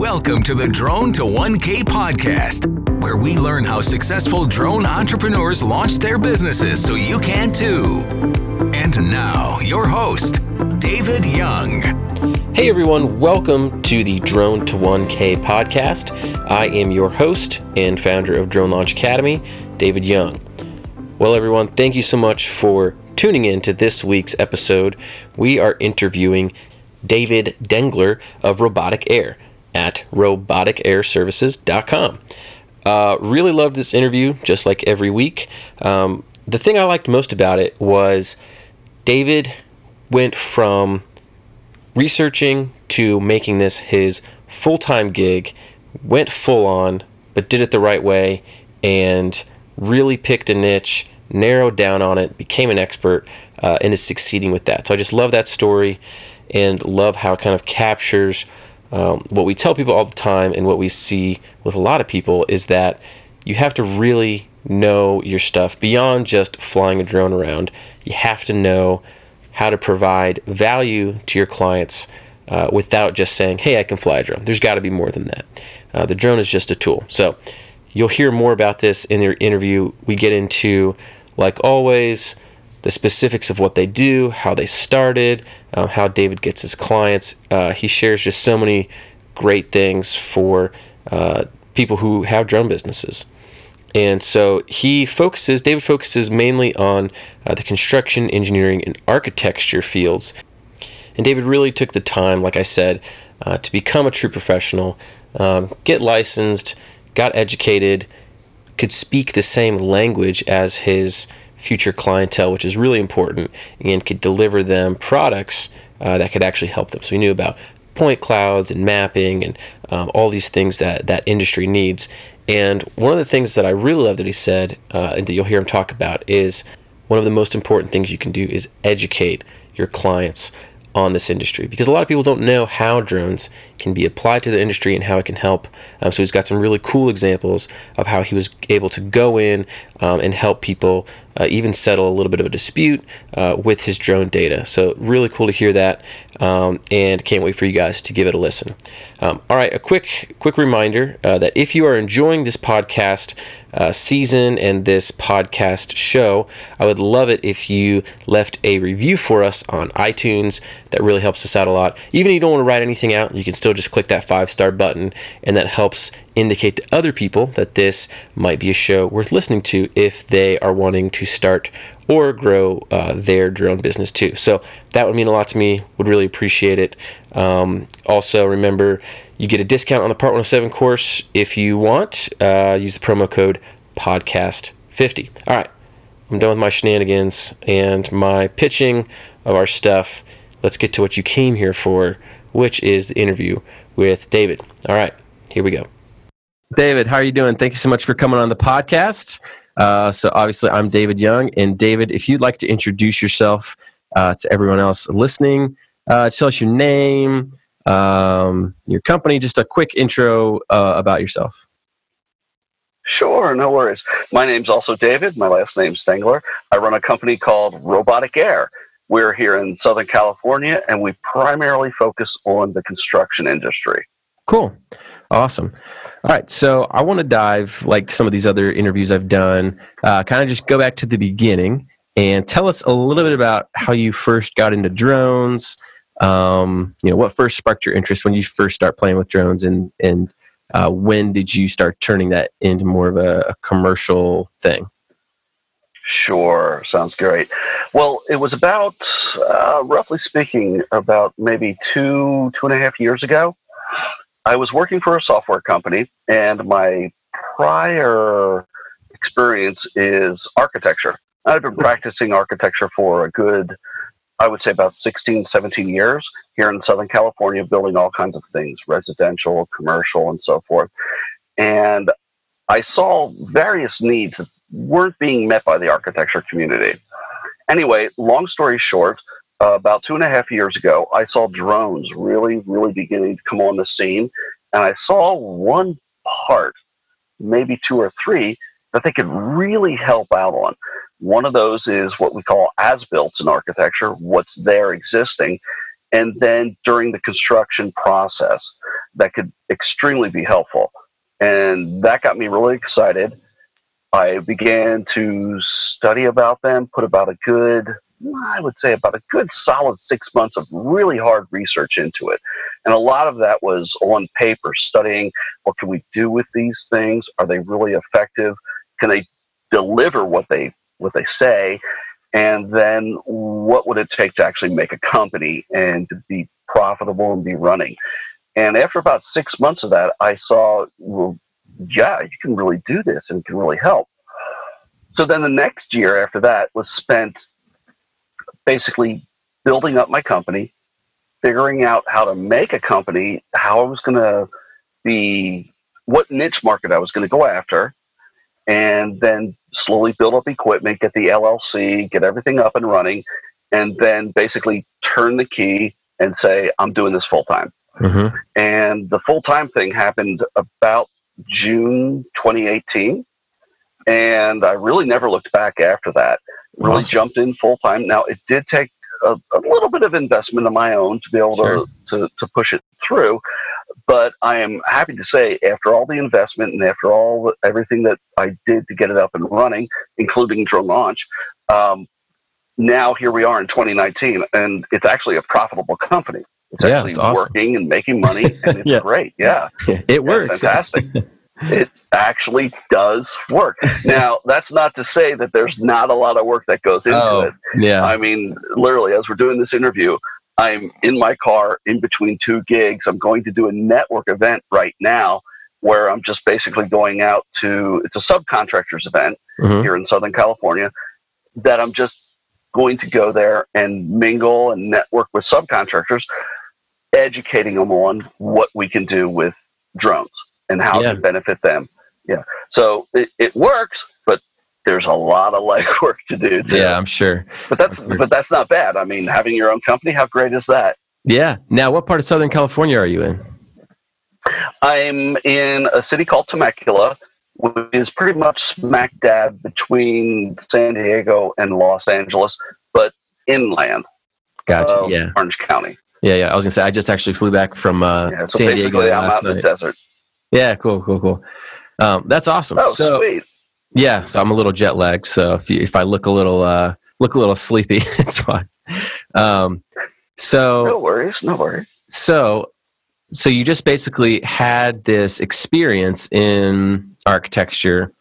Welcome to the Drone to 1K podcast, where we learn how successful drone entrepreneurs launch their businesses so you can too. And now, your host, David Young. Hey everyone, welcome to the Drone to 1K podcast. I am your host and founder of Drone Launch Academy, David Young. Well, everyone, thank you so much for tuning in to this week's episode. We are interviewing David Dengler of Robotic Air at roboticairservices.com. Uh, really loved this interview, just like every week. Um, the thing I liked most about it was David went from researching to making this his full time gig, went full on, but did it the right way, and really picked a niche, narrowed down on it, became an expert, uh, and is succeeding with that. So I just love that story and love how it kind of captures um, what we tell people all the time and what we see with a lot of people is that you have to really know your stuff beyond just flying a drone around. You have to know how to provide value to your clients uh, without just saying, hey, I can fly a drone. There's got to be more than that. Uh, the drone is just a tool. So you'll hear more about this in their interview. We get into, like always, the specifics of what they do, how they started, uh, how David gets his clients. Uh, he shares just so many great things for uh, people who have drone businesses. And so he focuses, David focuses mainly on uh, the construction, engineering, and architecture fields. And David really took the time, like I said, uh, to become a true professional, um, get licensed, got educated, could speak the same language as his future clientele, which is really important, and could deliver them products uh, that could actually help them. So he knew about point clouds and mapping and um, all these things that that industry needs. And one of the things that I really love that he said, uh, and that you'll hear him talk about, is one of the most important things you can do is educate your clients on this industry because a lot of people don't know how drones can be applied to the industry and how it can help. Um, so he's got some really cool examples of how he was able to go in um, and help people uh, even settle a little bit of a dispute uh, with his drone data. So really cool to hear that, um, and can't wait for you guys to give it a listen. Um, all right, a quick quick reminder uh, that if you are enjoying this podcast uh, season and this podcast show, I would love it if you left a review for us on iTunes. That really helps us out a lot. Even if you don't want to write anything out, you can still just click that five star button, and that helps indicate to other people that this might be a show worth listening to if they are wanting to start or grow uh, their drone business too. So that would mean a lot to me. Would really appreciate it. Um, also, remember you get a discount on the Part 107 course if you want. Uh, use the promo code podcast50. All right, I'm done with my shenanigans and my pitching of our stuff. Let's get to what you came here for, which is the interview with David. All right, here we go. David, how are you doing? Thank you so much for coming on the podcast. Uh, so, obviously, I'm David Young. And, David, if you'd like to introduce yourself uh, to everyone else listening, uh, tell us your name, um, your company, just a quick intro uh, about yourself. Sure, no worries. My name's also David. My last name's Dengler. I run a company called Robotic Air. We're here in Southern California, and we primarily focus on the construction industry. Cool. Awesome. All right, so I want to dive, like some of these other interviews I've done, uh, kind of just go back to the beginning and tell us a little bit about how you first got into drones. Um, you know, what first sparked your interest when you first start playing with drones, and and uh, when did you start turning that into more of a, a commercial thing? Sure, sounds great. Well, it was about, uh, roughly speaking, about maybe two two and a half years ago. I was working for a software company, and my prior experience is architecture. I've been hmm. practicing architecture for a good, I would say, about 16, 17 years here in Southern California, building all kinds of things residential, commercial, and so forth. And I saw various needs that weren't being met by the architecture community. Anyway, long story short, uh, about two and a half years ago, I saw drones really, really beginning to come on the scene. And I saw one part, maybe two or three, that they could really help out on. One of those is what we call as built in architecture, what's there existing. And then during the construction process. that could extremely be helpful. And that got me really excited. I began to study about them, put about a good, I would say about a good solid six months of really hard research into it. And a lot of that was on paper, studying what can we do with these things? Are they really effective? Can they deliver what they what they say? And then what would it take to actually make a company and to be profitable and be running? And after about six months of that, I saw, well, yeah, you can really do this and it can really help. So then the next year after that was spent basically building up my company, figuring out how to make a company, how I was going to be, what niche market I was going to go after, and then slowly build up equipment, get the LLC, get everything up and running, and then basically turn the key and say, I'm doing this full time. Mm-hmm. And the full time thing happened about June 2018. And I really never looked back after that. Really awesome. jumped in full time. Now, it did take a, a, little bit of investment of my own to be able sure. to, to, to, push it through. But I am happy to say, after all the investment and after all the, everything that I did to get it up and running, including drone launch, um, now here we are in 2019, and it's actually a profitable company. It's yeah, actually it's awesome. working and making money, and it's yeah. great. Yeah, it works. fantastic. It actually does work. Now, that's not to say that there's not a lot of work that goes into oh, it. Yeah. I mean, literally, as we're doing this interview, I'm in my car in between two gigs. I'm going to do a network event right now where I'm just basically going out to, it's a subcontractors event mm-hmm. here in Southern California that I'm just going to go there and mingle and network with subcontractors, educating them on what we can do with drones and how yeah. to benefit them. Yeah. So it, it works, but there's a lot of legwork to do. Too. Yeah, I'm sure. But that's sure. but that's not bad. I mean, having your own company, how great is that? Yeah. Now, what part of Southern California are you in? I'm in a city called Temecula, which is pretty much smack dab between San Diego and Los Angeles, but inland. Gotcha. yeah. Orange County. Yeah, yeah. I was gonna say I just actually flew back from uh, yeah, so San Diego. I'm out night. in the desert. Yeah, cool, cool, cool. Um, that's awesome. Oh, so, sweet. Yeah, so I'm a little jet lagged. So if you, if I look a little uh, look a little sleepy, it's fine. Um, so no worries, no worries. So so you just basically had this experience in architecture,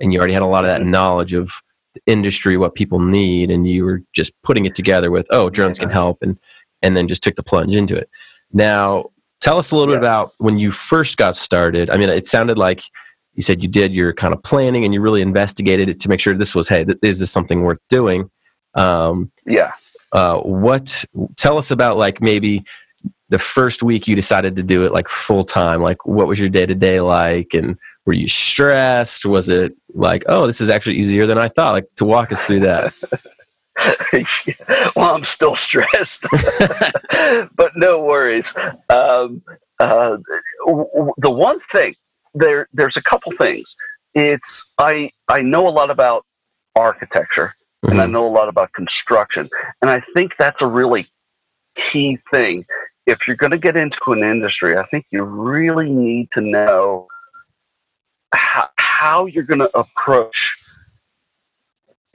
and you already had a lot of that knowledge of the industry, what people need, and you were just putting it together with, oh, drones can help, and and then just took the plunge into it. Now, Tell us a little yeah. bit about when you first got started. I mean, it sounded like you said you did your kind of planning and you really investigated it to make sure this was, hey, th- is this something worth doing? Um, yeah. Uh, what? Tell us about like maybe the first week you decided to do it like full time. Like, what was your day to day like, and were you stressed? Was it like, oh, this is actually easier than I thought? Like, to walk us through that. well, I'm still stressed, but no worries. Um, uh, the one thing there, there's a couple things. It's I I know a lot about architecture mm-hmm. and I mm-hmm. know a lot about construction, and I think that's a really key thing. If you're going to get into an industry, I think you really need to know how, how you're going to approach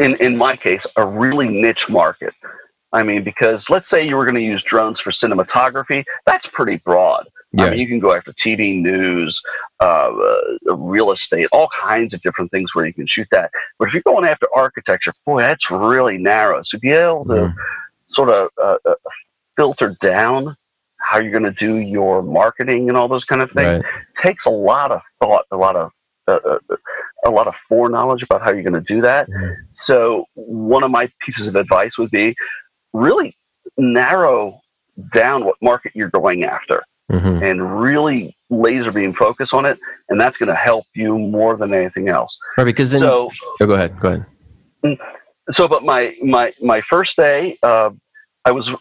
in, in my case, a really niche market. I mean, because let's say you were going to use drones for cinematography, that's pretty broad. Yeah. I mean, you can go after TV news, uh, uh, real estate, all kinds of different things where you can shoot that. But if you're going after architecture, boy, that's really narrow. So be able to mm. sort of uh, uh, filter down how you're going to do your marketing and all those kind of things right. takes a lot of thought, a lot of uh, uh, a lot of foreknowledge about how you're going to do that. Mm-hmm. So one of my pieces of advice would be really narrow down what market you're going after mm-hmm. and really laser beam focus on it. And that's going to help you more than anything else. Right. Because then, so, oh, go ahead, go ahead. Mm, so, but my, my, my first day, uh, I was,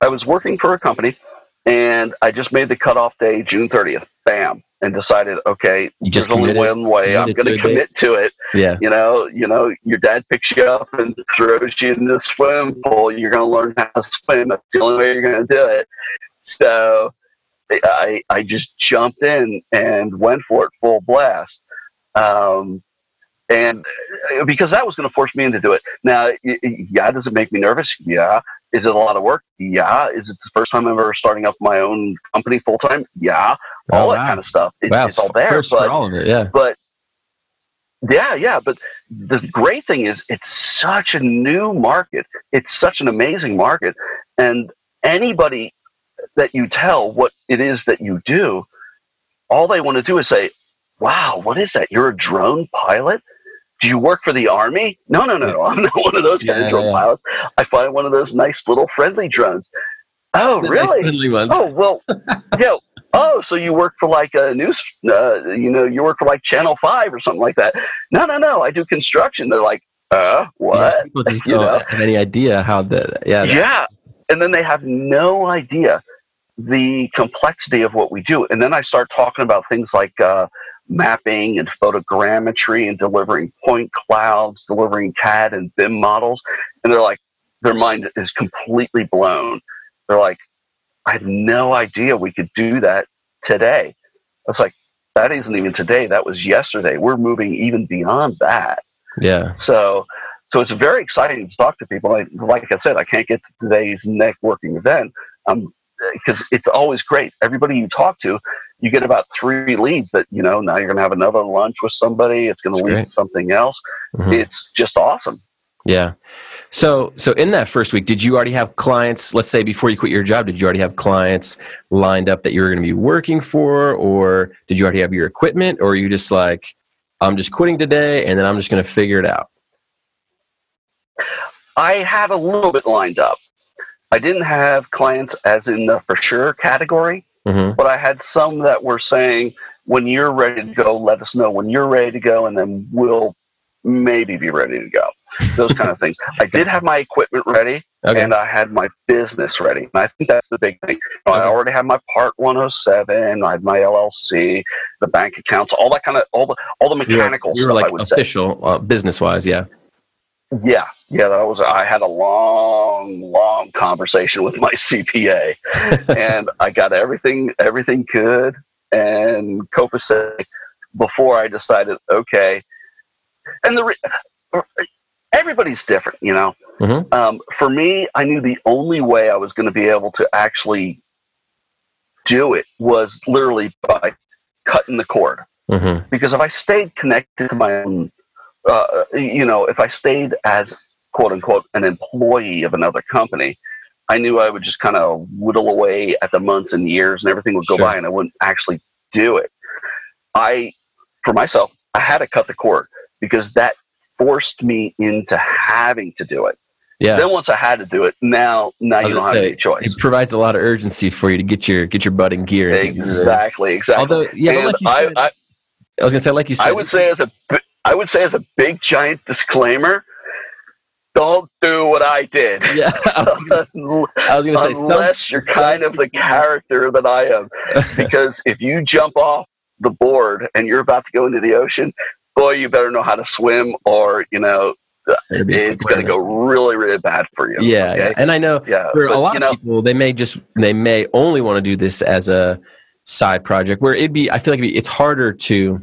I was working for a company and I just made the cutoff day June 30th. Bam and decided, okay, you just there's only one way. I'm going to commit to it. Yeah. You know, you know, your dad picks you up and throws you in the swim pool. You're going to learn how to swim. That's the only way you're going to do it. So I I just jumped in and went for it full blast. Um, and uh, because that was going to force me into do it. Now, yeah, does it make me nervous? Yeah. Is it a lot of work? Yeah. Is it the first time I'm ever starting up my own company full time? Yeah. Oh, all that kind of stuff. It, wow, it's all there. first but, for all of it, yeah. but yeah, yeah. But the great thing is, it's such a new market. It's such an amazing market, and anybody that you tell what it is that you do, all they want to do is say, "Wow, what is that? You're a drone pilot." Do you work for the army? No, no, no, no. I'm not one of those kind Yeah, of drone yeah. pilots. I find one of those nice little friendly drones. Oh, The nice really? friendly ones. Oh well, yeah. Oh, so you work for like a news? Uh, you know, you work for like Channel Five or something like that? No, no, no. I do construction. They're like, uh, Yeah, what? people just You don't know? have any idea how the yeah. Yeah. and then they have no idea the complexity of what we do. And then I start talking about things like uh, mapping and photogrammetry and delivering point clouds, delivering CAD and BIM models, and they're like, their mind is completely blown. They're like, I had no idea we could do that today. I was like, that isn't even today. That was yesterday. We're moving even beyond that. yeah. So, so it's very exciting to talk to people. Like, like I said, I can't get to today's networking event um, because it's always great. Everybody you talk to, you get about three leads that you know. Now you're going to have another lunch with somebody. It's going to lead great. to something else. Mhm. It's just awesome. Yeah. So so in that first week, did you already have clients, let's say before you quit your job, did you already have clients lined up that you were going to be working for or did you already have your equipment or are you just like I'm just quitting today and then I'm just going to figure it out? I had a little bit lined up. I didn't have clients as in the for sure category. Mhm. but I had some that were saying, when you're ready to go, let us know when you're ready to go, and then we'll maybe be ready to go. Those kind of things. I did have my equipment ready, Okay. and I had my business ready. And I think that's the big thing. Know, I already had my Part 107, I had my LLC, the bank accounts, all that kind of all the all the mechanical you were stuff. I like official uh, business wise, yeah. Yeah, yeah, that was. I had a long, long conversation with my CPA, and I got everything, everything good and copacetic before I decided, okay. And the re- everybody's different, you know. Mhm. Um, for me, I knew the only way I was going to be able to actually do it was literally by cutting the cord hmm because if I stayed connected to my own, uh, you know, if I stayed as quote unquote an employee of another company, I knew I would just kind of whittle away at the months and years and everything would go Sure. by and I wouldn't actually do it. I, for myself, I had to cut the cord because that forced me into having to do it. Yeah. Then once I had to do it, now now you don't have say, any choice. It provides a lot of urgency for you to get your get your butt in gear. and get your- Exactly, exactly. Although, yeah, like you I, said, I, I was gonna say, like you said, I would say as a I would say as a big giant disclaimer, don't do what I did. yeah, I was was gonna say some, Unless you're kind of the character that I am. Because if you jump off the board and you're about to go into the ocean, boy, you better know how to swim or, you know, It'd be a it's going to go really, really bad for you. Yeah, okay? yeah, and I know Yeah. for a lot you of people, they may just they may only want to do this as a side project. Where it'd be, I feel like it'd be, it's harder to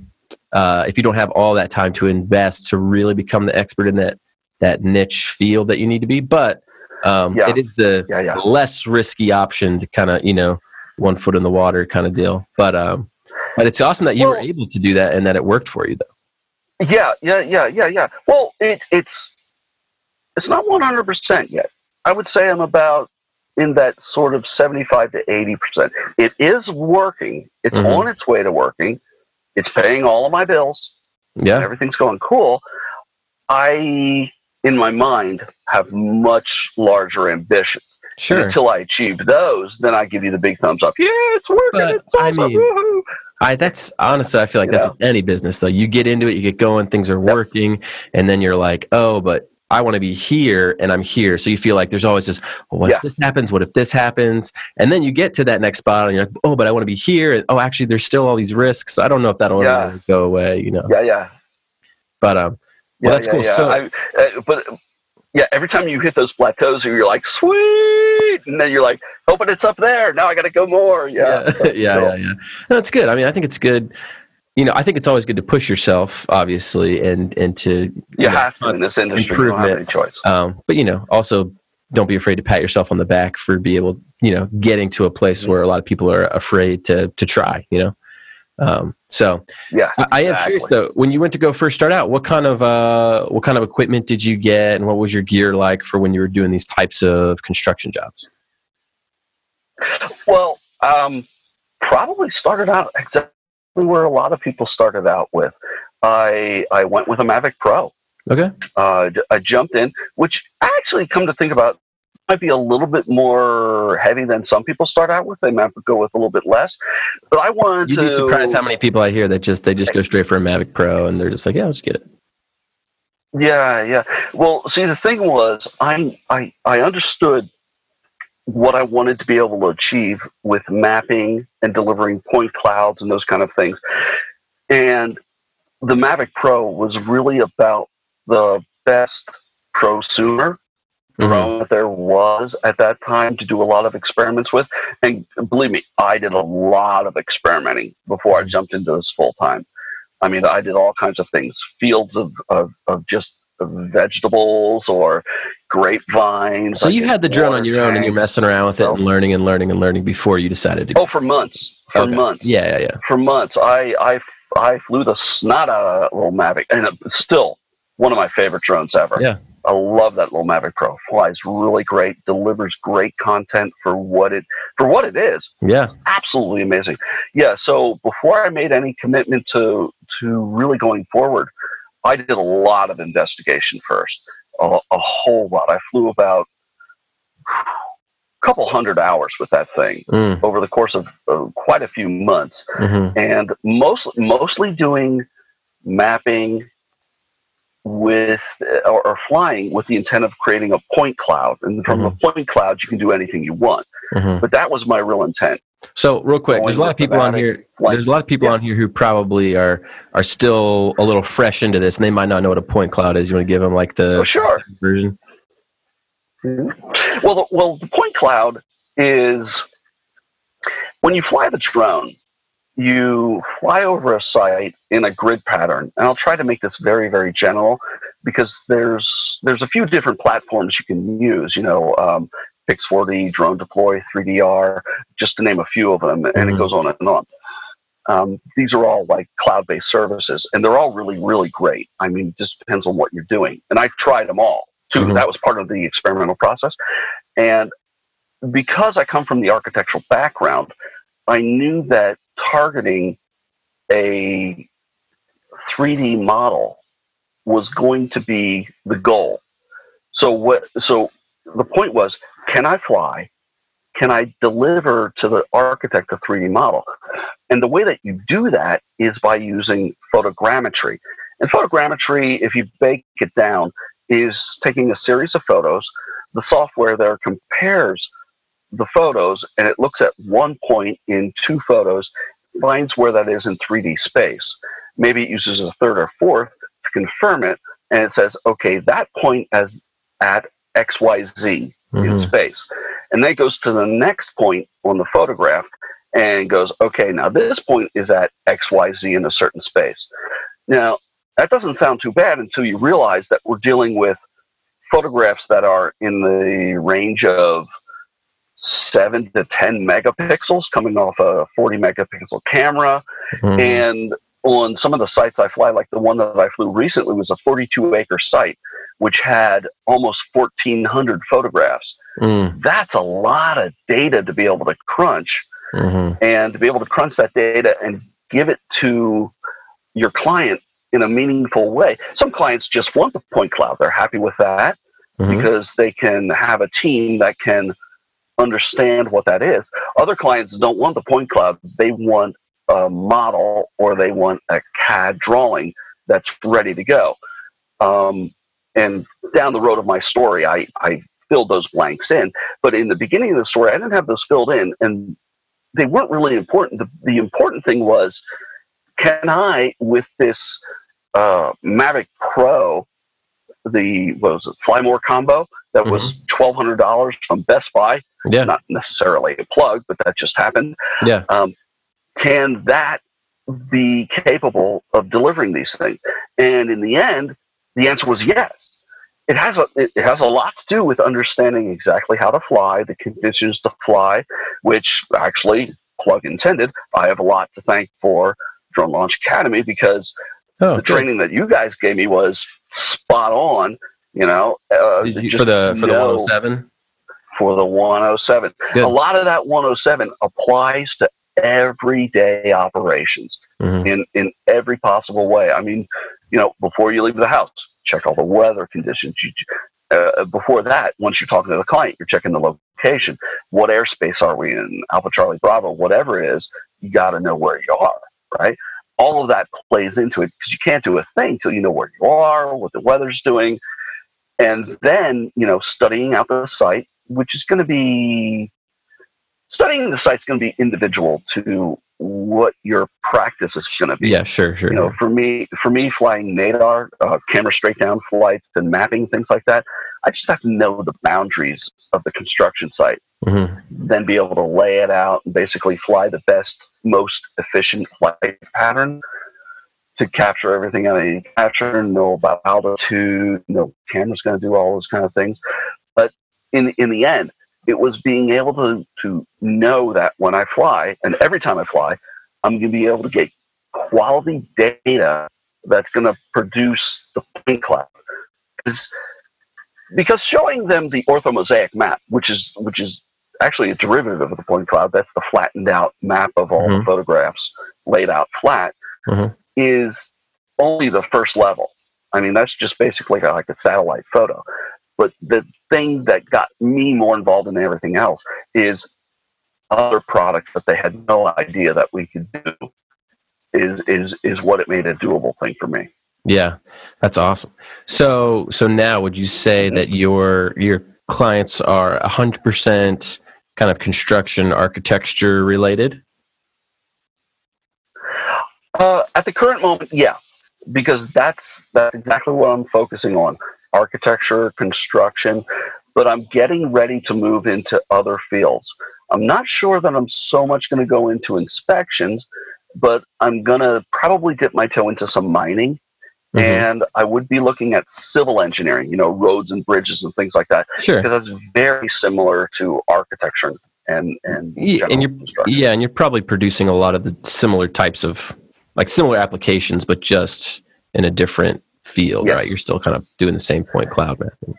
uh, if you don't have all that time to invest to really become the expert in that that niche field that you need to be. But um, Yeah. it is the Yeah, yeah. less risky option to kind of you know one foot in the water kind of deal. But um, but it's awesome that you were able to do that and that it worked for you though. Yeah, yeah, yeah, yeah, yeah. Well, it, it's it's not one hundred percent yet. I would say I'm about in that sort of seventy-five to eighty percent. It is working. It's Mhm. on its way to working. It's paying all of my bills. Yeah, Everything's going cool. I, in my mind, have much larger ambitions. And sure. until I achieve those, then I give you the big thumbs up. Yeah, it's working. But, it's I awesome. mean, woohoo. I that's honestly I feel like You that's with any business though. You get into it, you get going, things are Yep. working, and then you're like, oh, but I want to be here and I'm here. So you feel like there's always this, well, what Yeah. if this happens? What if this happens? And then you get to that next spot and you're like, oh, but I want to be here. And oh, actually, there's still all these risks. I don't know if that'll Yeah. ever go away, you know. yeah, yeah. But um, Yeah, Well, that's yeah, cool. yeah. So- I, uh, but yeah, every time you hit those plateaus, you're like, sweet, and then you're like, hoping it's up there. Now I got to go more. Yeah, yeah, yeah, yeah, yeah. That's good. I mean, I think it's good. You know, I think it's always good to push yourself, obviously, and and to you, you know, have to in this industry. You don't have any choice. Um, but you know, also don't be afraid to pat yourself on the back for be able, you know, getting to a place mm-hmm. where a lot of people are afraid to to try. You know. Um, so yeah, I, I, am curious though. When you went to go first start out, what kind of uh, what kind of equipment did you get, and what was your gear like for when you were doing these types of construction jobs? Well, um, probably started out exactly where a lot of people started out with. I I went with a Mavic Pro. Okay. Uh, I jumped in, which actually, come to think about, might be a little bit more heavy than some people start out with. They might go with a little bit less. But I wanted You'd to. be surprised how many people I hear that just they just go straight for a Mavic Pro and they're just like, yeah, I'll just get it. Yeah, yeah. Well, see, the thing was, I I I understood what I wanted to be able to achieve with mapping and delivering point clouds and those kind of things, and the Mavic Pro was really about the best prosumer mm-hmm. that there was at that time to do a lot of experiments with. And believe me, I did a lot of experimenting before I jumped into this full time. I mean, I did all kinds of things, fields of, of, of just vegetables or grapevines. So you had the drone on your own and you're messing around with it and learning and learning and learning before you decided to. Oh, for months. For okay. months. Yeah, yeah, yeah. For months. I, I, I flew the snot out of that little Mavic and it, still one of my favorite drones ever. Yeah. I love that little Mavic Pro. Flies really great, delivers great content for what it for what it is. Yeah, absolutely amazing. Yeah. So before I made any commitment to to really going forward, I did a lot of investigation first, a, a whole lot. I flew about a couple hundred hours with that thing mm. over the course of uh, quite a few months, mm-hmm. and mostly mostly doing mapping with or, or, flying with the intent of creating a point cloud and from mm-hmm. a point cloud you can do anything you want mm-hmm. but that was my real intent so real quick there's a lot of people on here like, there's a lot of people yeah. on here who probably are are still a little fresh into this and they might not know what a point cloud is you want to give them like the oh, sure version mm-hmm. well the, well the point cloud is when you fly the drone you fly over a site in a grid pattern and i'll try to make this very very general because there's there's a few different platforms you can use you know um, pix4d drone deploy 3dr just to name a few of them and mm-hmm. it goes on and on um, these are all like cloud-based services and they're all really really great i mean it just depends on what you're doing and i've tried them all too mm-hmm. that was part of the experimental process and because i come from the architectural background i knew that targeting a 3D model was going to be the goal. So what so the point was, can I fly? Can I deliver to the architect a 3D model? And the way that you do that is by using photogrammetry. And photogrammetry, if you break it down, is taking a series of photos. The software there compares the photos and it looks at one point in two photos, finds where that is in 3D space. Maybe it uses a third or fourth to confirm it, and it says, okay, that point is at XYZ mm-hmm. in space. And then it goes to the next point on the photograph and goes, okay, now this point is at XYZ in a certain space. Now, that doesn't sound too bad until you realize that we're dealing with photographs that are in the range of seven to 10 megapixels coming off a 40 megapixel camera. Mm-hmm. And on some of the sites I fly, like the one that I flew recently was a 42 acre site, which had almost 1,400 photographs. Mm. That's a lot of data to be able to crunch. Mm-hmm. And to be able to crunch that data and give it to your client in a meaningful way. Some clients just want the point cloud. They're happy with that mm-hmm. because they can have a team that can understand what that is. Other clients don't want the point cloud. They want a model or they want a CAD drawing that's ready to go. Um, and down the road of my story, I, I filled those blanks in. But in the beginning of the story, I didn't have those filled in, and they weren't really important. The, the important thing was can I, with this uh, Mavic Pro, the what was it, Fly More combo that was twelve hundred dollars from Best Buy. Yeah. Not necessarily a plug, but that just happened. Yeah. Um, can that be capable of delivering these things? And in the end, the answer was yes. It has a it has a lot to do with understanding exactly how to fly, the conditions to fly, which actually, plug intended, I have a lot to thank for Drone Launch Academy because Oh, the good. training that you guys gave me was spot on. You know, uh, you- for the for the 107. for the 107. Good. A lot of that 107 applies to everyday operations Mhm. in in every possible way. I mean, you know, before you leave the house, check all the weather conditions. You, uh, before that, once you're talking to the client, you're checking the location. What airspace are we in? Alpha Charlie Bravo, whatever it is, you got to know where you are, right? All of that plays into it because you can't do a thing till you know where you are, what the weather's doing, and then you know studying out the site, which is going to be studying the site's going to be individual to what your practice is going to be Yeah, sure, sure. you know, for me, for me, flying nadir, uh, camera straight down flights, and mapping things like that, I just have to know the boundaries of the construction site, Mhm. then be able to lay it out and basically fly the best, most efficient flight pattern to capture everything I need to capture, know about altitude, know camera's going to do all those kind of things. But in in the end, it was being able to to know that when I fly, and every time I fly, I'm going to be able to get quality data that's going to produce the point cloud. Because, because showing them the orthomosaic map, which is which is actually a derivative of the point cloud, that's the flattened out map of all the Mhm. photographs laid out flat, Mhm. is only the first level. I mean, that's just basically like a satellite photo. But the thing that got me more involved in everything else is other products that they had no idea that we could do is is is what it made a doable thing for me. Yeah, that's awesome. So, so now would you say that your your clients are hundred percent kind of construction architecture related? Uh, at the current moment, yeah, because that's that's exactly what I'm focusing on: architecture, construction. But I'm getting ready to move into other fields. I'm not sure that I'm so much going to go into inspections, but I'm going to probably dip my toe into some mining. Mhm. And I would be looking at civil engineering, you know, roads and bridges and things like that, Sure. because that's very similar to architecture and and Yeah, and you're yeah, and you're probably producing a lot of the similar types of like similar applications, but just in a different field, right? You're still kind of doing the same point cloud mapping.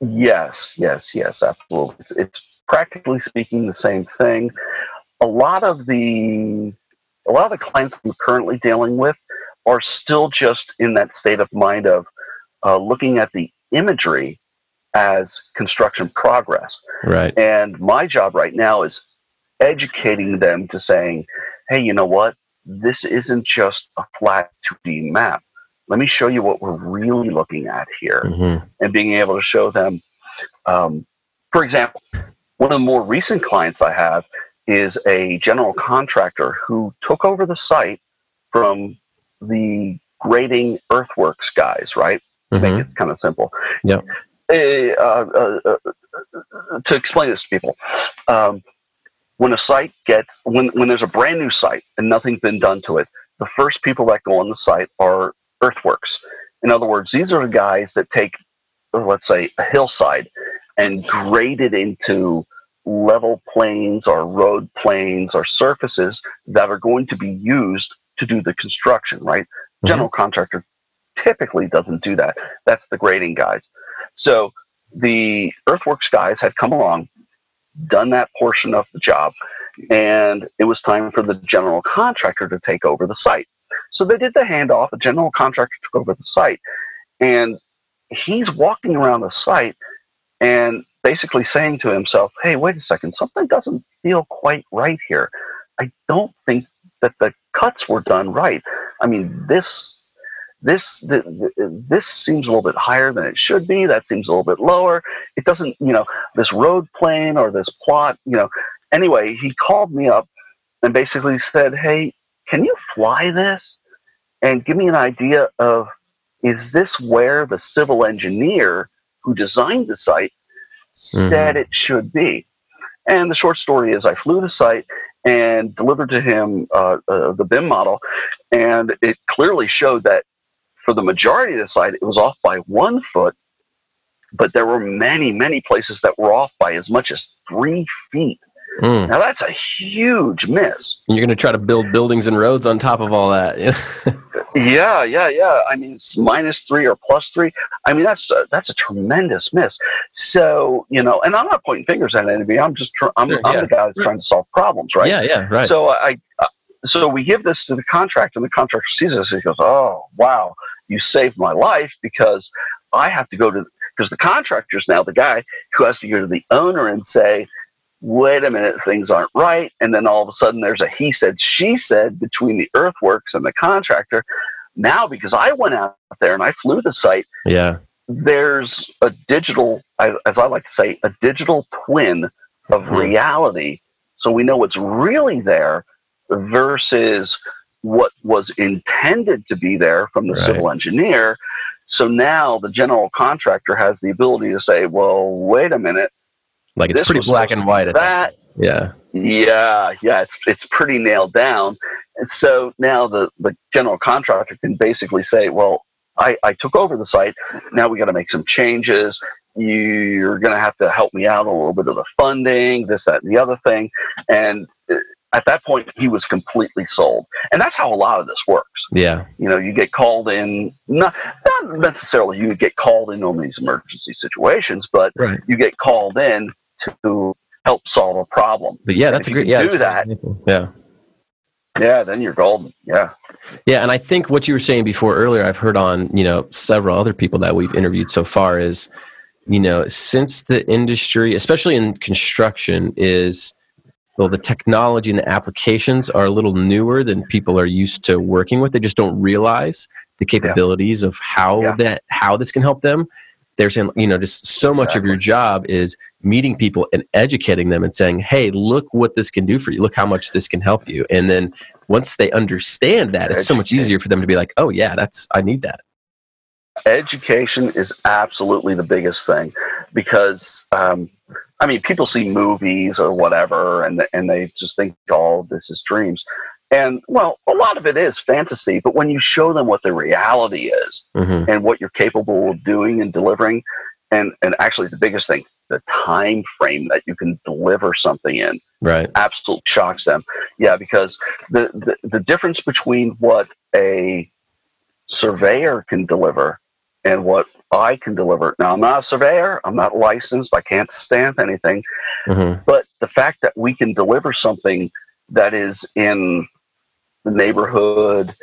Yes, yes, yes, absolutely. It's, it's practically speaking the same thing. A lot of the a lot of the clients I'm currently dealing with are still just in that state of mind of uh, looking at the imagery as construction progress. Right. And my job right now is educating them to saying, hey, you know what? This isn't just a flat 2D map. Let me show you what we're really looking at here hmm and being able to show them. Um, for example, one of the more recent clients I have is a general contractor who took over the site from the grading earthworks guys, right? hmm Make it kind of simple. Yep. Eh, uh, uh, uh, to explain this to people, um, when a site gets when when there's a brand new site and nothing's been done to it, the first people that go on the site are earthworks. In other words, these are the guys that take, let's say, a hillside and grade it into level planes or road planes or surfaces that are going to be used to do the construction, right? Mhm. General contractor typically doesn't do that. That's the grading guys. So the earthworks guys had come along, done that portion of the job, and it was time for the general contractor to take over the site. So they did the handoff. A general contractor took over the site, and he's walking around the site and basically saying to himself, "Hey, wait a second, something doesn't feel quite right here. I don't think that the cuts were done right. I mean, this." This th- th- this seems a little bit higher than it should be. That seems a little bit lower. It doesn't, you know, this road plane or this plot, you know. Anyway, he called me up and basically said, "Hey, can you fly this and give me an idea of is this where the civil engineer who designed the site said it should be? And the short story is I flew the site and delivered to him uh, uh, the BIM model, and it clearly showed that for the majority of the site, it was off by one foot, but there were many, many places that were off by as much as three feet. Mm. Now that's a huge miss. You're going to try to build buildings and roads on top of all that. Yeah, yeah, yeah. I mean, it's minus three or plus three. I mean, that's a, that's a tremendous miss. So you know, and I'm not pointing fingers at anybody. I'm just tr- I'm, Sure, I'm yeah. the guy that's trying to solve problems, right? Yeah, yeah, right. So I, uh, so we give this to the contractor, and the contractor sees this. And he goes, "Oh, wow, you saved my life because I have to go to because the contractor's now the guy who has to go to the owner and say." Wait a minute, things aren't right. And then all of a sudden, there's a he said, she said between the earthworks and the contractor. Now, because I went out there and I flew the site, yeah. there's a digital, as I like to say, a digital twin of Mhm. reality. So we know what's really there versus what was intended to be there from the Right. civil engineer. So now the general contractor has the ability to say, well, wait a minute. Like it's this pretty black and white. At that. That Yeah. yeah, yeah, it's it's pretty nailed down. And so now the, the general contractor can basically say, well, I, I took over the site. Now we got to make some changes. You're going to have to help me out a little bit of the funding, this, that, and the other thing. And uh, at that point, he was completely sold. And that's how a lot of this works. Yeah. You know, you get called in, not, not necessarily you get called in on these emergency situations, but Right. you get called in to help solve a problem. But yeah, that's a great. Yeah. do that's a great example. Yeah. Yeah, then you're golden. Yeah. Yeah, and I think what you were saying before earlier, I've heard on you know several other people that we've interviewed so far is, you know, since the industry, especially in construction, is well, the technology and the applications are a little newer than people are used to working with. They just don't realize the capabilities of how Yeah. that how this can help them. They're saying, you know, just so much of your job is meeting people and educating them and saying, "Hey, look what this can do for you. Look how much this can help you." And then once they understand that, it's so much easier for them to be like, "Oh yeah, that's I need that." Education is absolutely the biggest thing because, um, I mean, people see movies or whatever and, and they just think, oh, this is dreams. And, well, a lot of it is fantasy, but when you show them what the reality is hmm and what you're capable of doing and delivering, and, and actually the biggest thing, the time frame that you can deliver something in, Right. absolutely shocks them. Yeah, because the, the, the difference between what a surveyor can deliver and what I can deliver. Now, I'm not a surveyor, I'm not licensed, I can't stamp anything, hmm but the fact that we can deliver something that is in the neighborhood,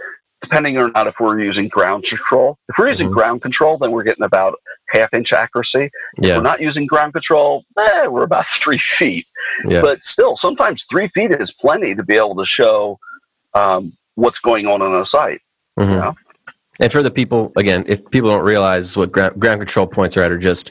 depending or not if we're using ground control. If we're using Mhm. ground control, then we're getting about half inch accuracy. If we're not using ground control, eh, we're about three feet Yeah. but still, sometimes three feet is plenty to be able to show um, what's going on on a site. Mhm. know? And for the people, again, if people don't realize what ground, ground control points are at, are just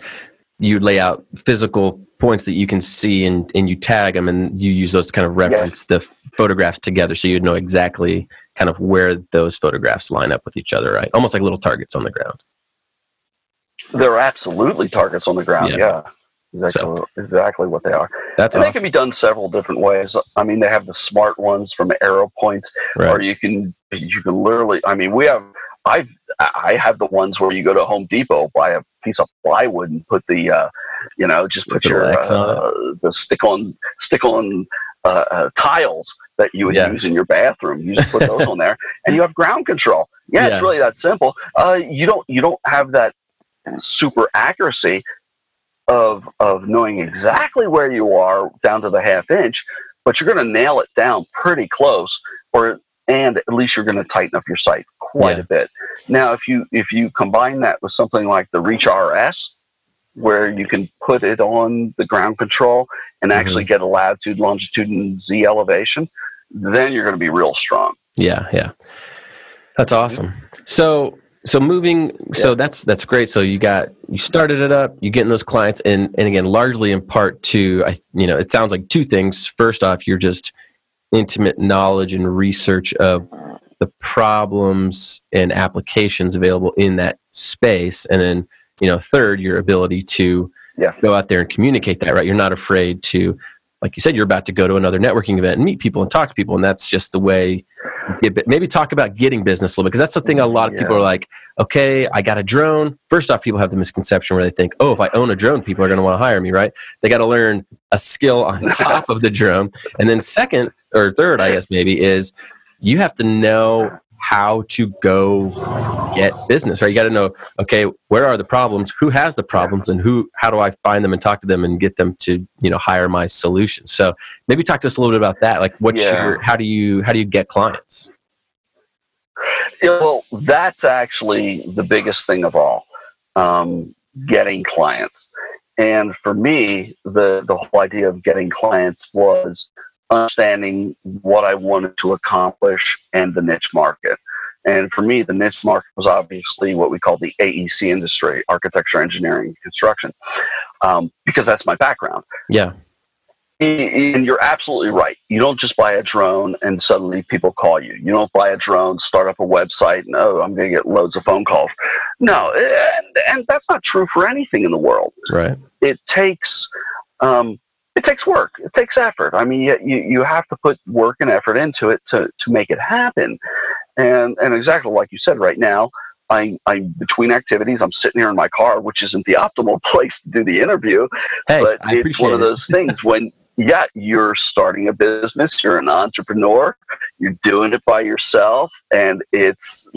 you lay out physical points that you can see and, and you tag them and you use those to kind of reference the photographs together so you'd know exactly kind of where those photographs line up with each other, right? Almost like little targets on the ground. There are absolutely targets on the ground. Yeah. Yeah, exactly, exactly what they are. That's and they can be done several different ways. I mean, they have the smart ones from AeroPoints, or you can you can literally. I mean, we have. I I have the ones where you go to Home Depot, buy a piece of plywood, and put the, uh, you know, just put your X on it. uh, the stick on stick on uh, uh, tiles that you would Yeah. use in your bathroom. You just put those on there, and you have ground control. Yeah, Yeah. it's really that simple. Uh, you don't you don't have that super accuracy of of knowing exactly where you are down to the half inch, but you're going to nail it down pretty close, or and at least you're going to tighten up your sight quite Yeah. a bit. Now, if you if you combine that with something like the Reach RS, where you can put it on the ground control and actually Mm-hmm. get a latitude, longitude, and Z elevation, then you're going to be real strong. Yeah, yeah. That's awesome. So so moving so that's that's great. So you got you started it up, You're getting those clients and and again largely in part to I you know, it sounds like two things. First off, you're just intimate knowledge and research of the problems and applications available in that space, and then you know, third, your ability to Yeah. go out there and communicate that. Right, you're not afraid to, like you said, you're about to go to another networking event and meet people and talk to people, and that's just the way. maybe talk about getting business a little bit because that's the thing a lot of people are like, okay, I got a drone. First off, people have the misconception where they think, oh, if I own a drone, people are going to want to hire me, right? They got to learn a skill on top of the drone. And then second or third, I guess maybe is you have to know how to go get business, right? You got to know, okay, where are the problems? Who has the problems, and who? How do I find them and talk to them and get them to, you know, hire my solution? So maybe talk to us a little bit about that. Like, what's Yeah. your? How do you? How do you get clients? Yeah, well, that's actually the biggest thing of all, um, getting clients. And for me, the the whole idea of getting clients was understanding what I wanted to accomplish and the niche market. And for me, the niche market was obviously what we call the AEC industry, architecture, engineering, construction, um, because that's my background. Yeah, And you're absolutely right. You don't just buy a drone and suddenly people call you. You don't buy a drone, start up a website, and oh, I'm going to get loads of phone calls. No, and, and that's not true for anything in the world. right. It takes um, it takes work. It takes effort. I mean, you, you you have to put work and effort into it to to make it happen. And and exactly like you said, right now. I'm, I'm between activities. I'm sitting here in my car, which isn't the optimal place to do the interview Hey, but I it's one of those things when yeah you're starting a business you're an entrepreneur you're doing it by yourself and it's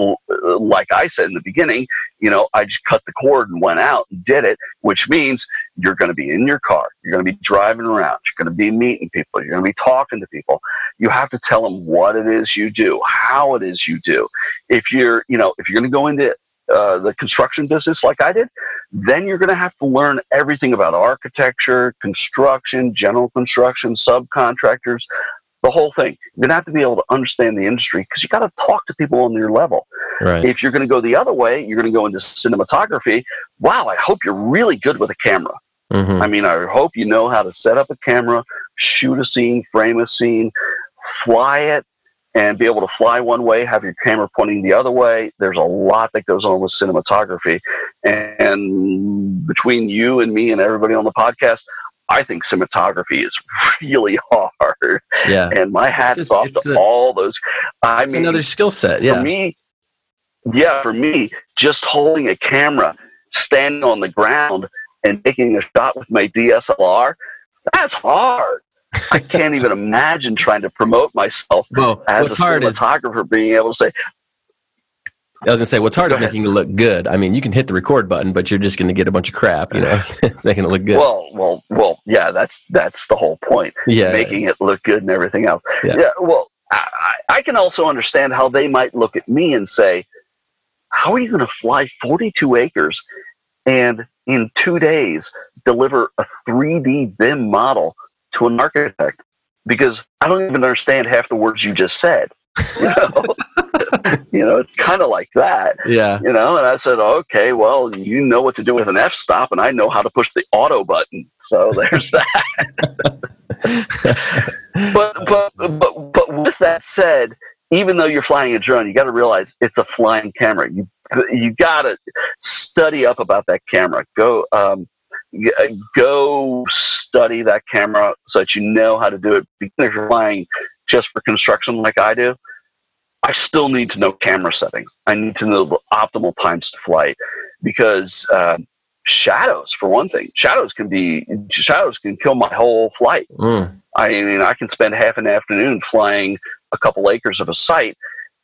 like i said in the beginning you know i just cut the cord and went out and did it which means you're going to be in your car you're going to be driving around you're going to be meeting people you're going to be talking to people you have to tell them what it is you do how it is you do if you're you know if you're going to go into uh, the construction business like i did then you're going to have to learn everything about architecture, construction, general construction, subcontractors, the whole thing. You're going to have to be able to understand the industry because you got to talk to people on your level. Right. If you're going to go the other way, you're going to go into cinematography. Wow, I hope you're really good with a camera. Hmm I mean, I hope you know how to set up a camera, shoot a scene, frame a scene, fly it, and be able to fly one way, have your camera pointing the other way. There's a lot that goes on with cinematography. And between you and me and everybody on the podcast, I think cinematography is really hard. Yeah. And my hat's just- off to a- all those. I It's mean, another skill set. Yeah. for me, yeah, for me, just holding a camera, standing on the ground, and taking a shot with my DSLR, that's hard. I can't even imagine trying to promote myself Well, as a hard is cinematographer, being able to say, I was gonna say what's hard Go is ahead. making it look good. I mean, you can hit the record button, but you're just gonna get a bunch of crap. You know, it's making it look good. "Well, well, well, yeah, that's that's the whole point, yeah. making it look good and everything else." Yeah. well, I, I I can also understand how they might look at me and say, "How are you going to fly 42 acres and in two days deliver a 3D BIM model to an architect?" Because I don't even understand half the words you just said. You know, you know it's kind of like that. yeah. You know, and I said, okay, well, you know what to do with an F stop, and I know how to push the auto button. So there's that. but but but but with that said, even though you're flying a drone, you got to realize it's a flying camera. You you got to study up about that camera. Go um, go study that camera so that you know how to do it. Because if you're flying just for construction like I do, I still need to know camera settings. I need to know the optimal times to flight because um, shadows, for one thing, shadows can be shadows can kill my whole flight. Mm, I mean, I can spend half an afternoon flying a couple acres of a site,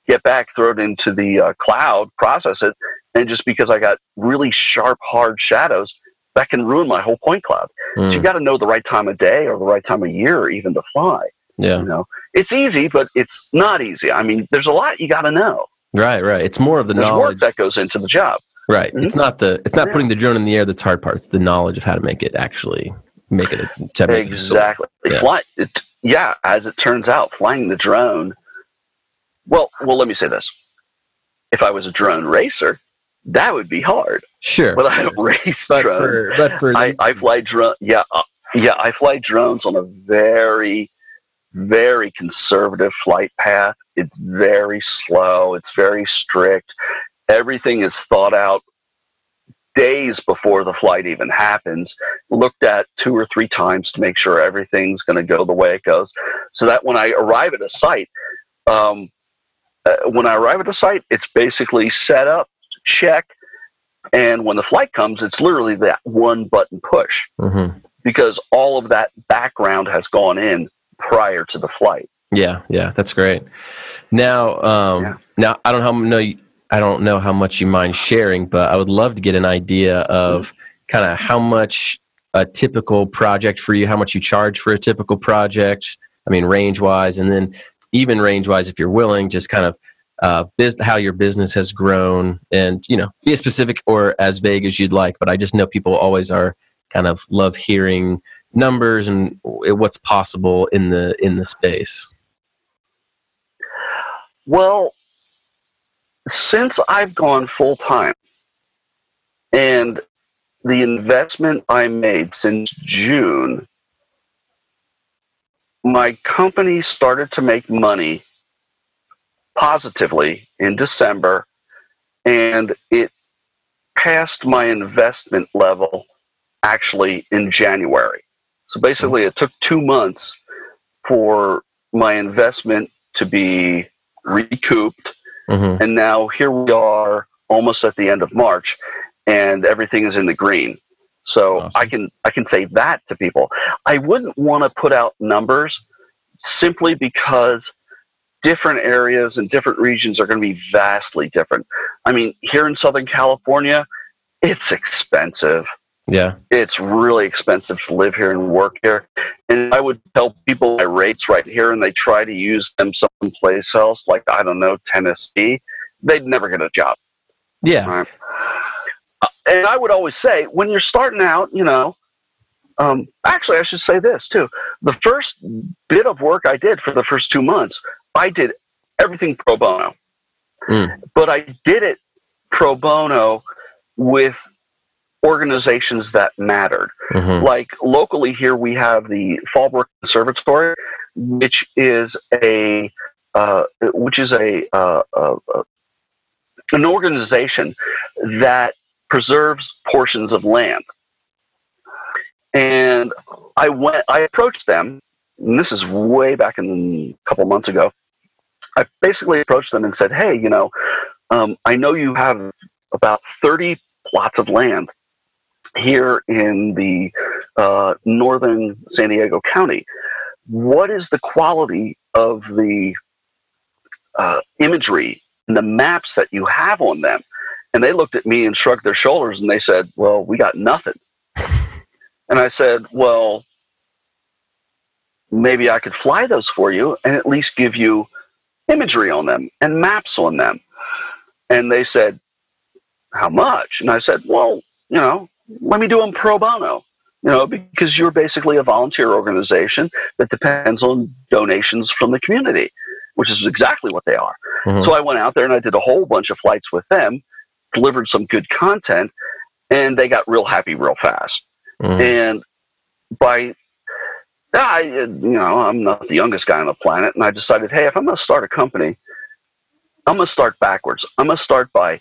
get back, throw it into the uh, cloud, process it, and just because I got really sharp, hard shadows, that can ruin my whole point cloud. So you mm, got to know the right time of day or the right time of year even to fly. yeah. You know, it's easy, but it's not easy. I mean, there's a lot you got to know. Right. Right. It's more of the There's knowledge. work that goes into the job. Right. Mhm. It's not the. It's not Yeah. putting the drone in the air that's hard part. It's the knowledge of how to make it actually make it. A, make it Exactly. Yeah. Fly, it, yeah, as it turns out, flying the drone. Well, well, let me say this: if I was a drone racer, that would be hard. Sure. But I don't race but drones. for but for I, I fly drone. Yeah, uh, yeah, I fly drones on a very, very conservative flight path. It's very slow. It's very strict. Everything is thought out days before the flight even happens, looked at two or three times to make sure everything's going to go the way it goes. So that when I arrive at a site, um, uh, when I arrive at a site, it's basically set up, check, and when the flight comes, it's literally that one button push Mm-hmm. because all of that background has gone in prior to the flight. Yeah, yeah, that's great. Now, um, Yeah. now I don't know, know I don't know how much you mind sharing, but I would love to get an idea of kind of how much a typical project for you, how much you charge for a typical project. I mean, range wise, and then even range wise, if you're willing, just kind of uh, biz- how your business has grown, and you know, be as specific or as vague as you'd like. But I just know people always are kind of love hearing numbers and what's possible in the in the space. Well, since I've gone full time and the investment I made since June, my company started to make money positively in December and it passed my investment level actually in January. So basically, it took two months for my investment to be recouped Mm-hmm. and now here we are almost at the end of March and everything is in the green. So Awesome. I can I can say that to people. I wouldn't want to put out numbers simply because different areas and different regions are going to be vastly different. I mean, here in Southern California, it's expensive Yeah. it's really expensive to live here and work here. And I would tell people my rates right here, and they try to use them someplace else, like I don't know Tennessee. They'd never get a job. Yeah. Right. And I would always say, when you're starting out, you know, um, actually, I should say this too. The first bit of work I did for the first two months, I did everything pro bono. Mm. But I did it pro bono with organizations that mattered hmm like locally here we have the Fallbrook Conservatory, which is a uh, which is a, uh, uh, uh, an organization that preserves portions of land. And I went, I approached them, and this is way back in a couple months ago. I basically approached them and said, "Hey, you know, um, I know you have about thirty plots of land here in the uh, northern San Diego County. What is the quality of the uh, imagery and the maps that you have on them? And they looked at me and shrugged their shoulders and they said, Well, we got nothing. And I said, Well, maybe I could fly those for you and at least give you imagery on them and maps on them. And they said, How much? And I said, Well, you know, let me do them pro bono. You know, because you're basically a volunteer organization that depends on donations from the community, which is exactly what they are. Mhm. So I went out there and I did a whole bunch of flights with them, delivered some good content, and they got real happy real fast. Mhm. And by I, you know, I'm not the youngest guy on the planet, and I decided, hey, if I'm going to start a company, I'm going to start backwards. I'm going to start by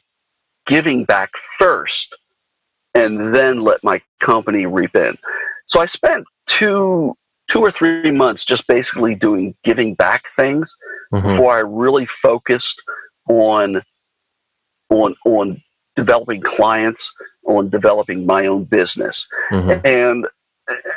giving back first, and then let my company reap in. So I spent two, two or three months just basically doing giving back things Mhm. before I really focused on on on developing clients, on developing my own business Mhm. and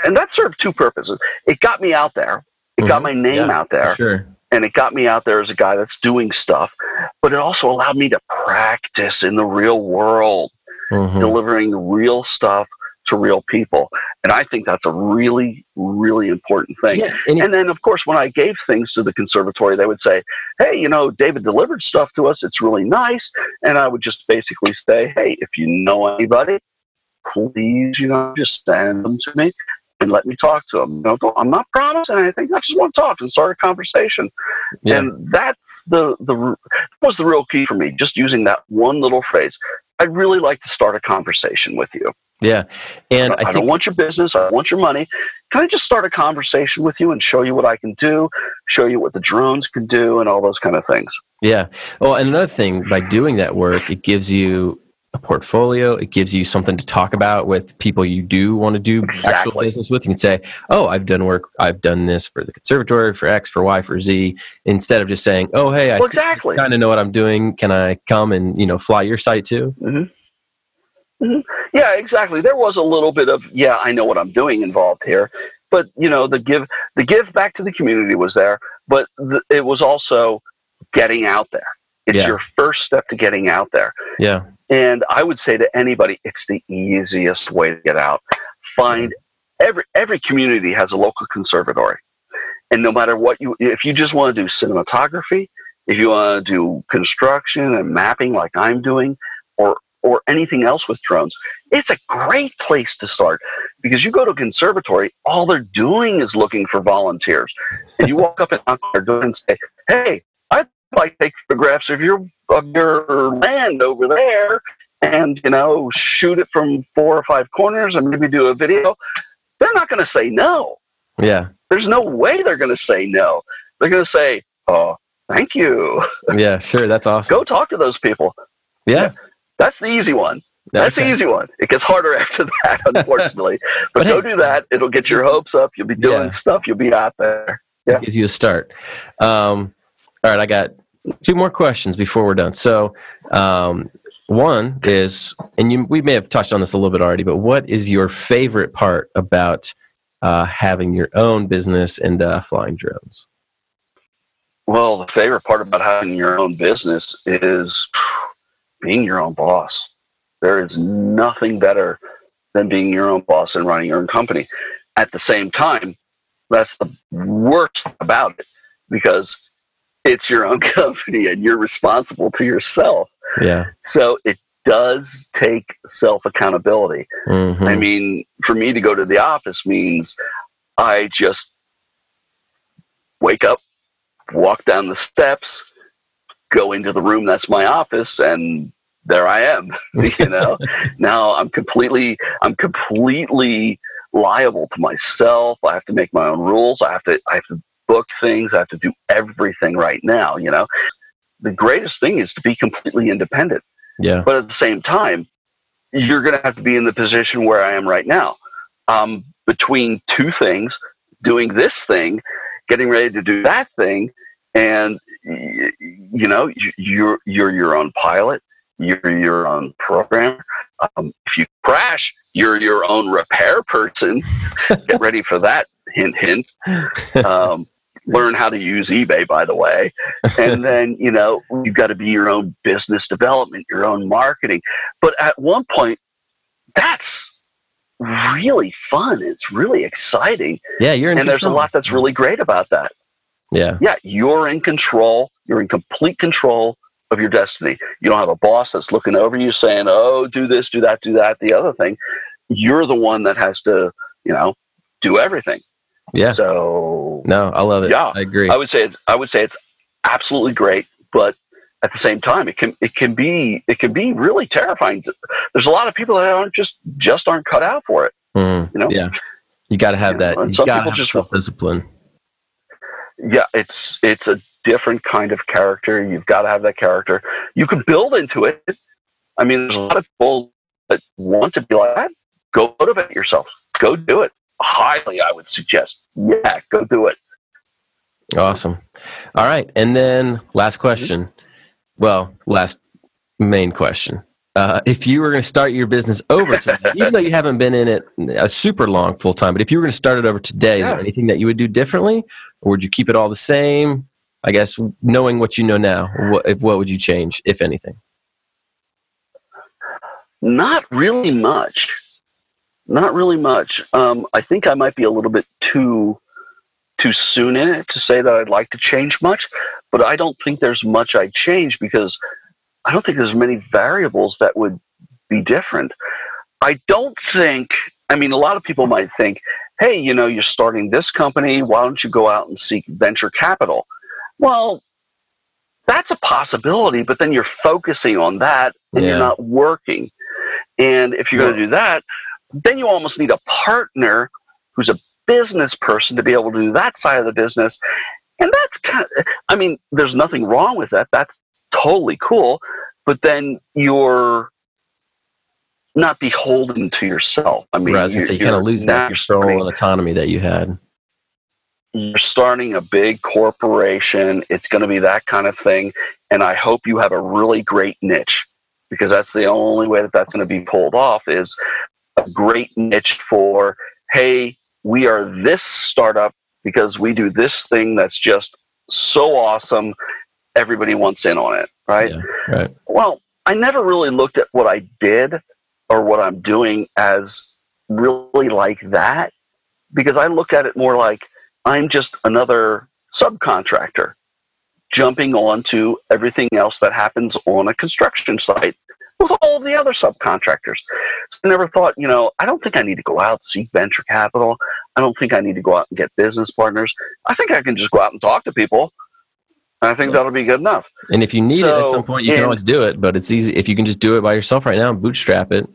and that served two purposes. It got me out there. It got Mhm. my name Yeah, out there, Sure. and it got me out there as a guy that's doing stuff. But it also allowed me to practice in the real world, Mhm. delivering real stuff to real people. And I think that's a really, really important thing. Yeah, and And then, of course, when I gave things to the conservatory, they would say, Hey, you know, David delivered stuff to us. It's really nice. And I would just basically say, Hey, if you know anybody, please, you know, just send them to me and let me talk to them. You know, I'm not promising anything. I just want to talk and start a conversation. Yeah. And that's the, the, was the real key for me, just using that one little phrase. I'd really like to start a conversation with you. Yeah, and I, I, I don't want your business. I want your money. Can I just start a conversation with you and show you what I can do, show you what the drones can do, and all those kind of things? Yeah. Well, and another thing, by doing that work, it gives you a portfolio. It gives you something to talk about with people you do want to do exactly. actual business with. You can say, "Oh, I've done work. I've done this for the conservatory, for X, for Y, for Z." Instead of just saying, "Oh, hey, I well, exactly. kind of know what I'm doing. Can I come and you know fly your site too?" Mm-hmm. Mm-hmm. Yeah, exactly. There was a little bit of yeah, I know what I'm doing involved here, but you know the give the give back to the community was there, but the, it was also getting out there. It's yeah. your first step to getting out there. Yeah. And I would say to anybody, it's the easiest way to get out. Find every every community has a local conservatory, and no matter what you, if you just want to do cinematography, if you want to do construction and mapping like I'm doing, or or anything else with drones, it's a great place to start because you go to a conservatory, all they're doing is looking for volunteers, and you walk up and knock their door and say, "Hey, I'd like to take photographs of your of your land over there and you know shoot it from four or five corners and maybe do a video. They're not going to say no. Yeah. There's no way they're going to say no. They're going to say oh thank you. Yeah sure that's awesome. go talk to those people. Yeah, yeah that's the easy one that's okay. the easy one. It gets harder after that, unfortunately. but, but go do that. It'll get your hopes up. You'll be doing yeah. stuff. You'll be out there. Yeah. Gives you a start. Um, all right, I got two more questions before we're done. So, um, one is, and you, we may have touched on this a little bit already, but what is your favorite part about uh, having your own business and uh, flying drones? Well, the favorite part about having your own business is being your own boss. There is nothing better than being your own boss and running your own company. At the same time, that's the worst about it because it's your own company and you're responsible to yourself. Yeah. So it does take self accountability. Mm-hmm. I mean, for me to go to the office means I just wake up, walk down the steps, go into the room that's my office, and there I am. you know, now I'm completely, I'm completely liable to myself. I have to make my own rules. I have to, I have to book things. I have to do everything right now, you know. The greatest thing is to be completely independent. Yeah. But at the same time, you're going to have to be in the position where I am right now. Um, between two things, doing this thing, getting ready to do that thing, and you know, you're you're your own pilot, you're your own programmer. Um, if you crash, you're your own repair person. Get ready for that. Hint, hint. Um, learn how to use eBay, by the way. And then, you know, you've got to be your own business development, your own marketing. But at one point, that's really fun. It's really exciting. Yeah, you're in And control. there's a lot that's really great about that. Yeah. Yeah, you're in control. You're in complete control of your destiny. You don't have a boss that's looking over you saying, oh, do this, do that, do that, the other thing. You're the one that has to, you know, do everything. Yeah. So no, I love it. Yeah, I agree. I would say it's, I would say it's absolutely great, but at the same time, it can it can be it can be really terrifying. There's a lot of people that aren't just just aren't cut out for it. Mm, you know. Yeah. You got to have you that. Know, some people just self discipline. Yeah, it's it's a different kind of character. You've got to have that character. You can build into it. I mean, there's a lot of people that want to be like that. Go motivate yourself. Go do it highly, I would suggest. Yeah, go do it. Awesome. All right. And then last mm-hmm. question. Well, last main question. Uh, if you were going to start your business over today, even though you haven't been in it a super long full time, but if you were going to start it over today, yeah. is there anything that you would do differently, or would you keep it all the same? I guess knowing what you know now, what what would you change, if anything? Not really much. Not really much. Um, I think I might be a little bit too too soon in it to say that I'd like to change much, but I don't think there's much I'd change because I don't think there's many variables that would be different. I don't think. I mean, a lot of people might think, "Hey, you know, you're starting this company. Why don't you go out and seek venture capital?" Well, that's a possibility, but then you're focusing on that and yeah. you're not working. And if you're going to do that, then you almost need a partner who's a business person to be able to do that side of the business. And that's kind of, I mean, there's nothing wrong with that. That's totally cool. But then you're not beholden to yourself. I mean, right, I was gonna say, you kind of lose that control autonomy that you had. You're starting a big corporation. It's going to be that kind of thing. And I hope you have a really great niche because that's the only way that that's going to be pulled off is a great niche for, hey, we are this startup because we do this thing that's just so awesome. Everybody wants in on it, right? Yeah, right. Well, I never really looked at what I did or what I'm doing as really like that because I look at it more like I'm just another subcontractor jumping onto everything else that happens on a construction site with all the other subcontractors. So I never thought, you know, I don't think I need to go out seek venture capital. I don't think I need to go out and get business partners. I think I can just go out and talk to people. I think that'll be good enough. And if you need so, it at some point, you and, can always do it. But it's easy if you can just do it by yourself right now, bootstrap it.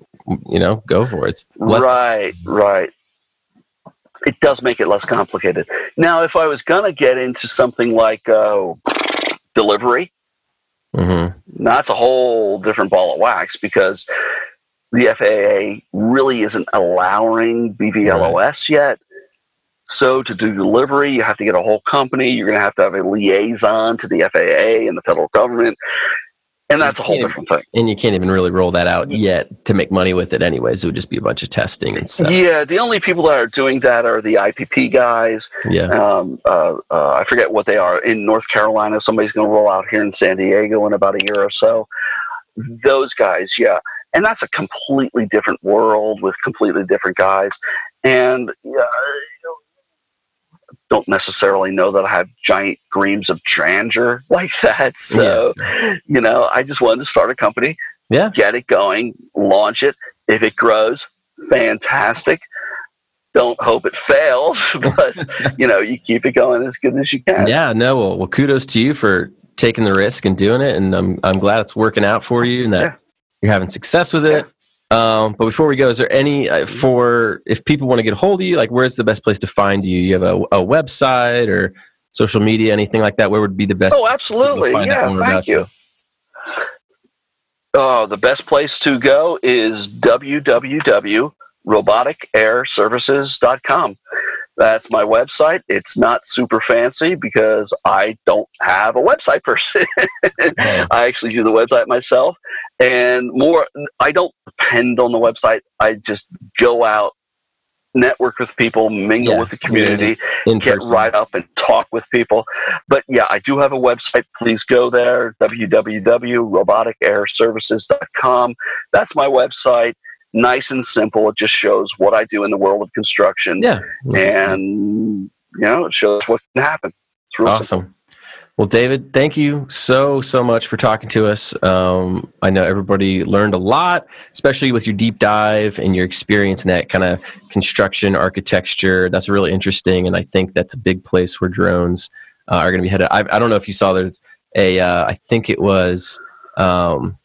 You know, go for it. It's less- right, right. It does make it less complicated. Now, if I was gonna get into something like uh, delivery, mm-hmm. that's a whole different ball of wax because the FAA really isn't allowing BVLOS right. yet. So to do delivery, you have to get a whole company. You're going to have to have a liaison to the FAA and the federal government. And that's a whole different thing. And you can't even really roll that out yet to make money with it anyways. It would just be a bunch of testing and stuff. Yeah, the only people that are doing that are the IPP guys. Yeah. Um, uh, uh, I forget what they are. In North Carolina, somebody's going to roll out here in San Diego in about a year or so. Those guys, yeah. And that's a completely different world with completely different guys. And yeah, don't necessarily know that I have giant dreams of grandeur like that. So, yeah. you know, I just wanted to start a company, yeah, get it going, launch it. If it grows, fantastic. Don't hope it fails, but you know, you keep it going as good as you can. Yeah, no, well, well kudos to you for taking the risk and doing it, and I'm I'm glad it's working out for you and that yeah. you're having success with it. Um, but before we go, is there any uh, for if people want to get a hold of you? Like, where's the best place to find you? You have a, a website or social media, anything like that? Where would be the best? Oh, absolutely. Yeah, thank you. you. Oh, the best place to go is www.roboticairservices.com. That's my website. It's not super fancy because I don't have a website person. I actually do the website myself. And more, I don't depend on the website. I just go out, network with people, mingle yeah, with the community, get person. right up and talk with people. But yeah, I do have a website. Please go there www.roboticairservices.com. That's my website nice and simple. It just shows what I do in the world of construction. Yeah. And, you know, it shows what can happen. awesome. Simple. Well, David, thank you so, so much for talking to us. Um, I know everybody learned a lot, especially with your deep dive and your experience in that kind of construction architecture. That's really interesting. And I think that's a big place where drones uh, are going to be headed. I, I, don't know if you saw there's a, uh, I think it was, um,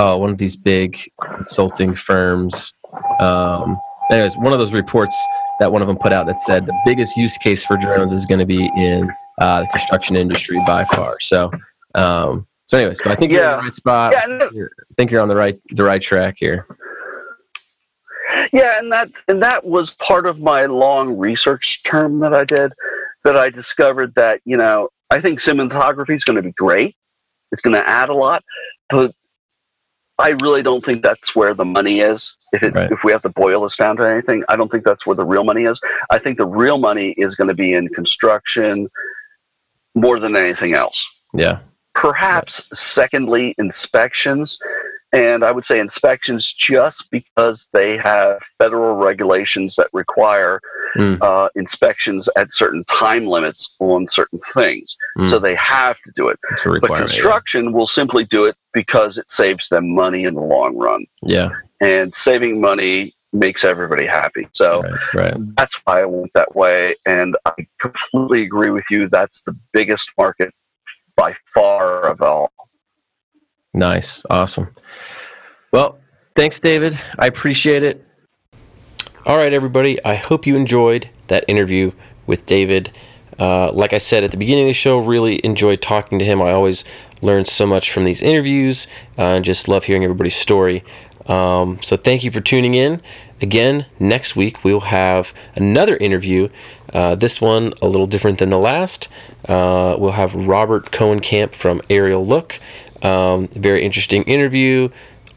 uh, one of these big consulting firms. Um, anyways, one of those reports that one of them put out that said the biggest use case for drones is going to be in uh, the construction industry by far. So, um, so anyways, but I think yeah. you're in the right spot. Yeah, no. I think you're on the right the right track here. Yeah, and that and that was part of my long research term that I did. That I discovered that you know I think cinematography is going to be great. It's going to add a lot, but I really don't think that's where the money is. If it, right. if we have to boil this down to anything, I don't think that's where the real money is. I think the real money is going to be in construction more than anything else. Yeah. Perhaps, secondly, inspections. And I would say inspections just because they have federal regulations that require mm. uh, inspections at certain time limits on certain things. Mm. So they have to do it. But construction yeah. will simply do it because it saves them money in the long run. Yeah. And saving money makes everybody happy. So right, right. that's why I went that way. And I completely agree with you. That's the biggest market by far of all. Nice. Awesome. Well, thanks, David. I appreciate it. All right, everybody. I hope you enjoyed that interview with David. Uh, like I said at the beginning of the show, really enjoyed talking to him. I always learn so much from these interviews uh, and just love hearing everybody's story. Um, so thank you for tuning in. Again, next week we will have another interview. Uh, this one a little different than the last. Uh, we'll have Robert Cohen Camp from Aerial Look. Um, very interesting interview,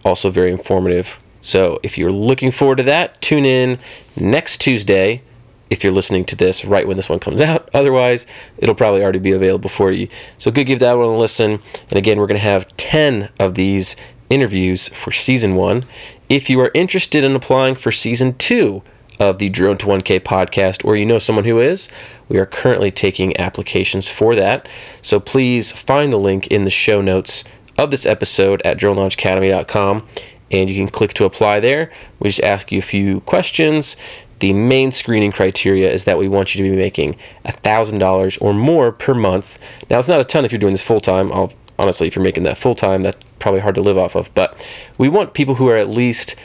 also very informative. So if you're looking forward to that, tune in next Tuesday if you're listening to this right when this one comes out. Otherwise, it'll probably already be available for you. So go give that one a listen. And again, we're going to have 10 of these interviews for season one. If you are interested in applying for season two of the Drone to 1K podcast, or you know someone who is, we are currently taking applications for that. So please find the link in the show notes of this episode at dronelaunchacademy.com and you can click to apply there. We just ask you a few questions. The main screening criteria is that we want you to be making $1,000 or more per month. Now, it's not a ton if you're doing this full time. Honestly, if you're making that full time, that's probably hard to live off of. But we want people who are at least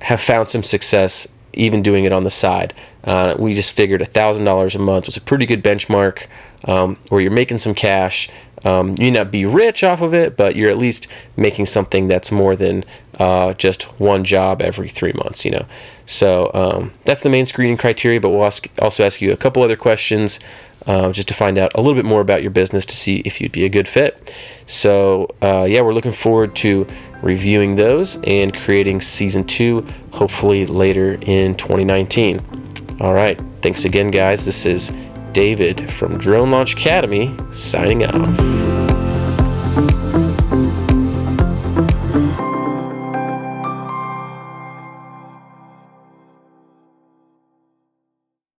have found some success even doing it on the side. Uh, we just figured $1,000 a month was a pretty good benchmark um, where you're making some cash. Um, you may not be rich off of it, but you're at least making something that's more than uh, just one job every three months, you know. So um, that's the main screening criteria, but we'll ask, also ask you a couple other questions uh, just to find out a little bit more about your business to see if you'd be a good fit. So, uh, yeah, we're looking forward to reviewing those and creating season two, hopefully later in 2019. All right. Thanks again, guys. This is David from Drone Launch Academy signing off.